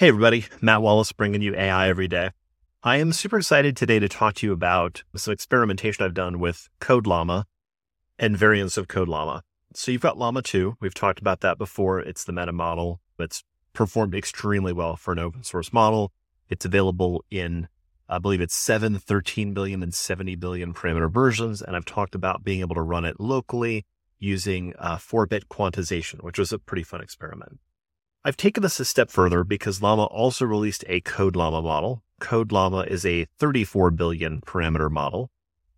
Hey, everybody. Matt Wallace bringing you AI every day. I am super excited today to talk to you about some experimentation I've done with CodeLlama and variants of CodeLlama. So you've got Llama 2. We've talked about that before. It's the meta model. It's performed extremely well for an open source model. It's available in, I believe it's 7, 13 billion, and 70 billion parameter versions. And I've talked about being able to run it locally using uh, 4 bit quantization, which was a pretty fun experiment. I've taken this a step further because Llama also released a Code Llama model. Code Llama is a 34 billion parameter model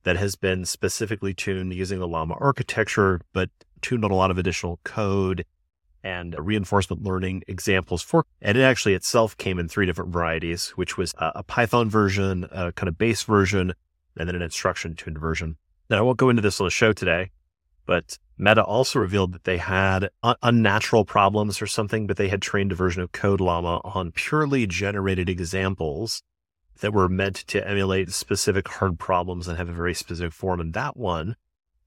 that has been specifically tuned using the Llama architecture, but tuned on a lot of additional code and reinforcement learning examples for. And it actually itself came in three different varieties, which was a, Python version, a kind of base version, and then an instruction tuned version. Now, I won't go into this on the show today, but Meta also revealed that they had un- unnatural problems or something, but they had trained a version of CodeLlama on purely generated examples that were meant to emulate specific hard problems and have a very specific form. And that one,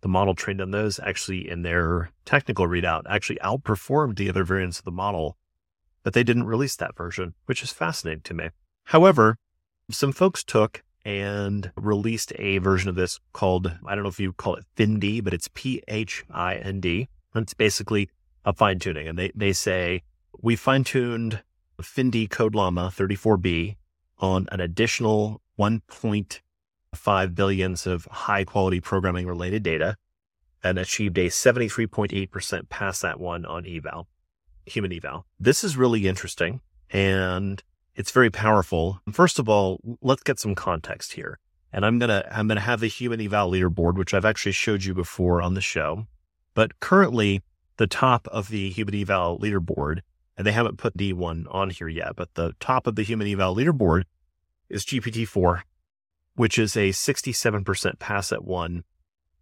the model trained on those actually in their technical readout actually outperformed the other variants of the model, but they didn't release that version, which is fascinating to me. However, some folks took and released a version of this called, I don't know if you call it Phind, but it's P H I N D. It's basically a fine tuning. And they, they say, we fine tuned Phind Code Llama 34B on an additional 1.5 billions of high quality programming related data and achieved a 73.8% pass that one on eval, human eval. This is really interesting. And it's very powerful. First of all, let's get some context here. And I'm going to, I'm to have the human eval leaderboard, which I've actually showed you before on the show. But currently the top of the human eval leaderboard, and they haven't put D1 on here yet, but the top of the human eval leaderboard is GPT-4, which is a 67% pass at one,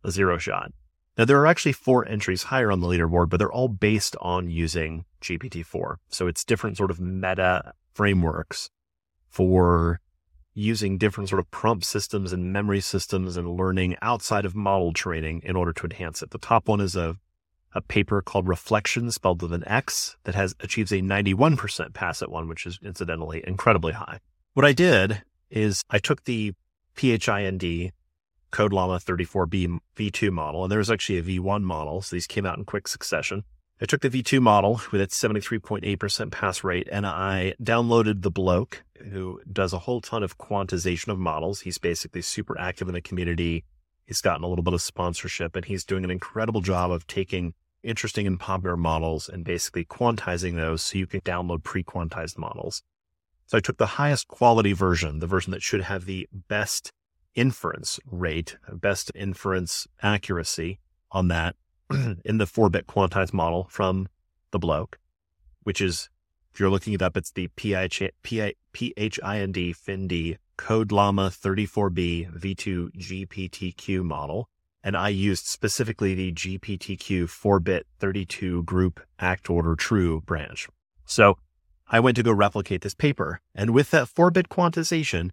a zero shot. Now, there are actually four entries higher on the leaderboard, but they're all based on using GPT-4. So it's different sort of meta frameworks for using different sort of prompt systems and memory systems and learning outside of model training in order to enhance it. The top one is a, a paper called Reflexion, spelled with an X, that has achieves a 91% pass at one, which is incidentally incredibly high. What I did is I took the PHIND CodeLlama 34B V2 model, and there was actually a V1 model. So these came out in quick succession. I took the V2 model with its 73.8% pass rate and I downloaded TheBloke who does a whole ton of quantization of models. He's basically super active in the community. He's gotten a little bit of sponsorship and he's doing an incredible job of taking interesting and popular models and basically quantizing those so you can download pre-quantized models. So I took the highest quality version, the version that should have the best inference rate, best inference accuracy on that in the four bit quantized model from TheBloke, which is, if you're looking it up, it's the PHIND Phind CodeLlama 34B V2 GPTQ model. And I used specifically the GPTQ 4 bit 32 group act order true branch. So I went to go replicate this paper. And with that 4 bit quantization,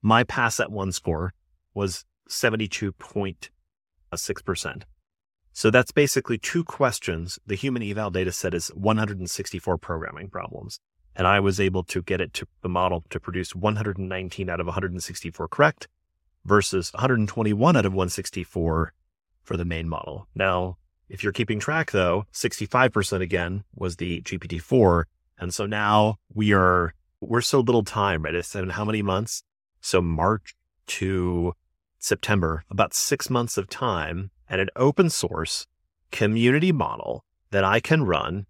my pass at one score was 72.6%. So that's basically two questions. The human eval data set is 164 programming problems. And I was able to get it to the model to produce 119 out of 164 correct versus 121 out of 164 for the main model. Now, if you're keeping track though, 65% again was the GPT-4. And so now we are, we're so little time, right? It's in how many months? So March to September, about six months of time and an open source community model that I can run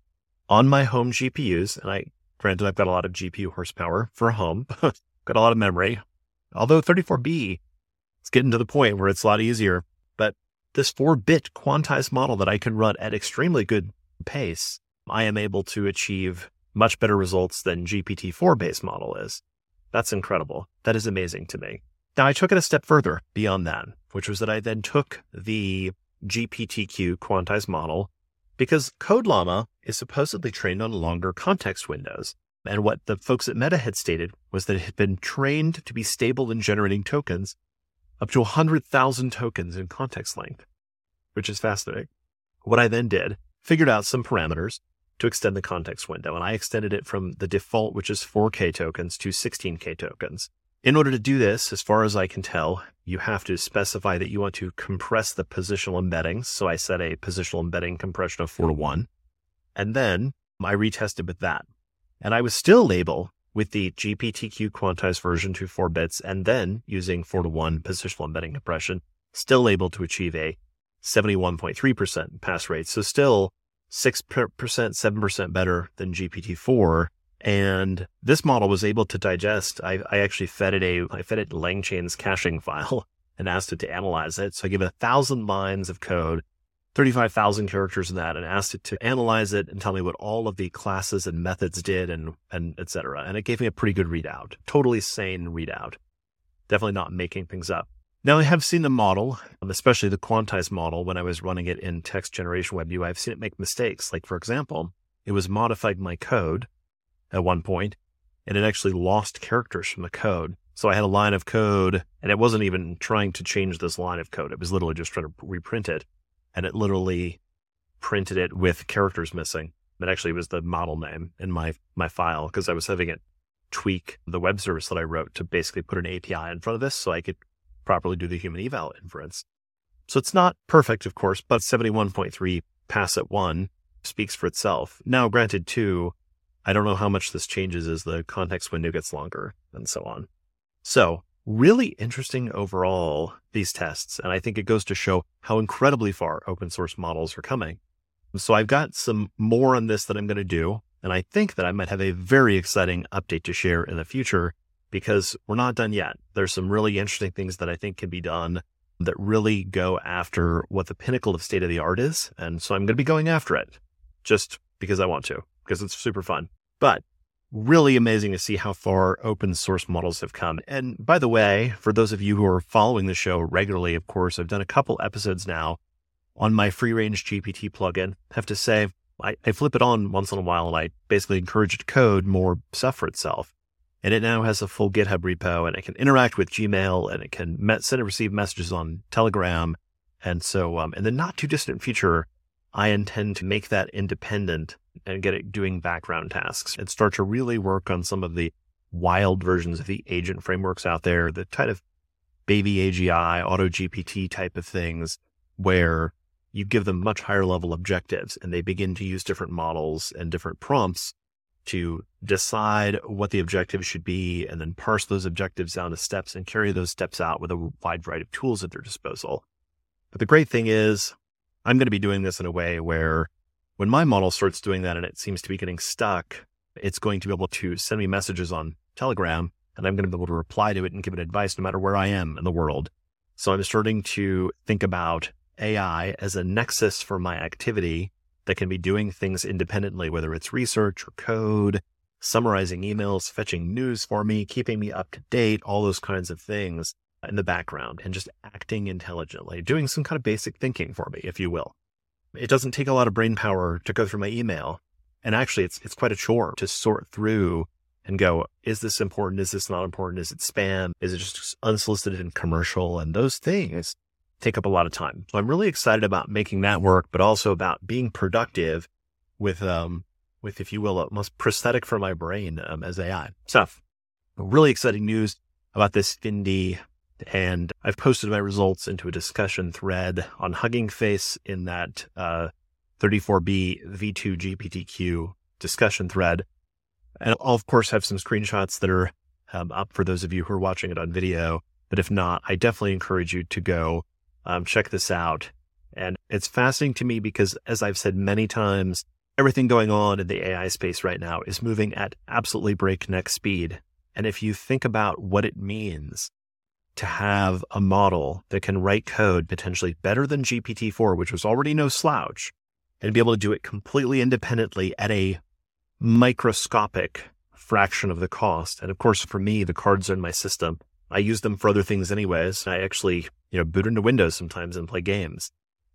on my home GPUs. And I, granted, I've got a lot of GPU horsepower for a home, got a lot of memory. Although 34B is getting to the point where it's a lot easier, but this four bit quantized model that I can run at extremely good pace, I am able to achieve much better results than GPT 4 based model is. That's incredible. That is amazing to me. Now, I took it a step further beyond that, which was that I then took the GPTQ quantized model because CodeLlama is supposedly trained on longer context windows. And what the folks at Meta had stated was that it had been trained to be stable in generating tokens up to 100,000 tokens in context length, which is fascinating. What I then did, figured out some parameters, to extend the context window. And I extended it from the default, which is 4K tokens to 16K tokens. In order to do this, as far as I can tell, you have to specify that you want to compress the positional embeddings. So I set a positional embedding compression of four to one. And then I retested with that. And I was still able with the GPTQ quantized version to four bits and then using four to one positional embedding compression, still able to achieve a 71.3% pass rate. So still 6%, 7% better than GPT-4. And this model was able to digest. I, I actually fed it a, I fed it LangChain's caching file and asked it to analyze it. So I gave it a thousand lines of code, 35,000 characters in that and asked it to analyze it and tell me what all of the classes and methods did and, and et cetera. And it gave me a pretty good readout, totally sane readout. Definitely not making things up. Now, I have seen the model, um, especially the quantized model, when I was running it in text generation web UI. I've seen it make mistakes. Like, for example, it was modifying my code at one point, and it actually lost characters from the code. So I had a line of code, and it wasn't even trying to change this line of code. It was literally just trying to reprint it, and it literally printed it with characters missing. It actually was the model name in my my file because I was having it tweak the web service that I wrote to basically put an API in front of this so I could properly do the human eval inference. So it's not perfect, of course, but 71.3 pass at one speaks for itself. Now, granted, too, I don't know how much this changes as the context window gets longer and so on. So really interesting overall, these tests. And I think it goes to show how incredibly far open source models are coming. So I've got some more on this that I'm going to do. And I think that I might have a very exciting update to share in the future because we're not done yet. There's some really interesting things that I think can be done that really go after what the pinnacle of state of the art is. And so I'm going to be going after it just because I want to, because it's super fun. But really amazing to see how far open source models have come. And by the way, for those of you who are following the show regularly, of course, I've done a couple episodes now on my free range GPT plugin. I have to say, I, I flip it on once in a while and I basically encourage it to code more stuff for itself and it now has a full GitHub repo and it can interact with Gmail and it can met, send and receive messages on Telegram. And so, um, in the not too distant future, I intend to make that independent and get it doing background tasks and start to really work on some of the wild versions of the agent frameworks out there, the kind of baby AGI, auto GPT type of things where you give them much higher level objectives and they begin to use different models and different prompts to decide what the objectives should be and then parse those objectives down to steps and carry those steps out with a wide variety of tools at their disposal. But the great thing is, I'm going to be doing this in a way where when my model starts doing that and it seems to be getting stuck, it's going to be able to send me messages on Telegram and I'm going to be able to reply to it and give it advice no matter where I am in the world. So I'm starting to think about AI as a nexus for my activity that can be doing things independently, whether it's research or code, summarizing emails, fetching news for me, keeping me up to date, all those kinds of things in the background and just acting intelligently, doing some kind of basic thinking for me, if you will. It doesn't take a lot of brain power to go through my email. And actually, it's, it's quite a chore to sort through and go, is this important? Is this not important? Is it spam? Is it just unsolicited and commercial? And those things take up a lot of time. So I'm really excited about making that work, but also about being productive with, um, with, if you will, almost prosthetic for my brain um, as AI. So really exciting news about this Findy. And I've posted my results into a discussion thread on Hugging Face in that uh, 34B V2 GPTQ discussion thread. And I'll, of course, have some screenshots that are um, up for those of you who are watching it on video. But if not, I definitely encourage you to go um, check this out. And it's fascinating to me because, as I've said many times, everything going on in the AI space right now is moving at absolutely breakneck speed. And if you think about what it means to have a model that can write code potentially better than GPT 4, which was already no slouch, and be able to do it completely independently at a microscopic fraction of the cost. And of course, for me, the cards are in my system. I use them for other things anyways. I actually you know, boot into Windows sometimes and play games.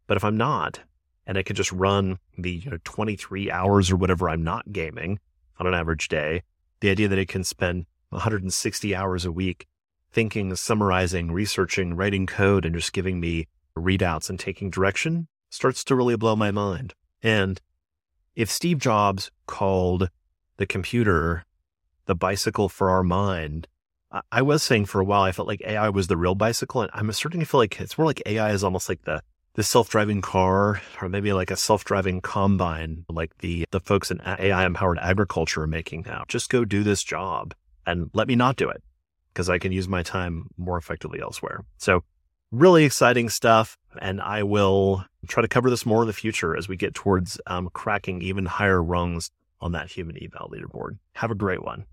But if I'm not, and I can just run the you know, 23 hours or whatever I'm not gaming on an average day, the idea that it can spend 160 hours a week thinking, summarizing, researching, writing code, and just giving me readouts and taking direction starts to really blow my mind. And if Steve Jobs called the computer the bicycle for our mind, I was saying for a while, I felt like AI was the real bicycle. And I'm starting to feel like it's more like AI is almost like the, the self-driving car or maybe like a self-driving combine, like the, the folks in AI empowered agriculture are making now. Just go do this job and let me not do it because I can use my time more effectively elsewhere. So really exciting stuff. And I will try to cover this more in the future as we get towards um, cracking even higher rungs on that human eval leaderboard. Have a great one.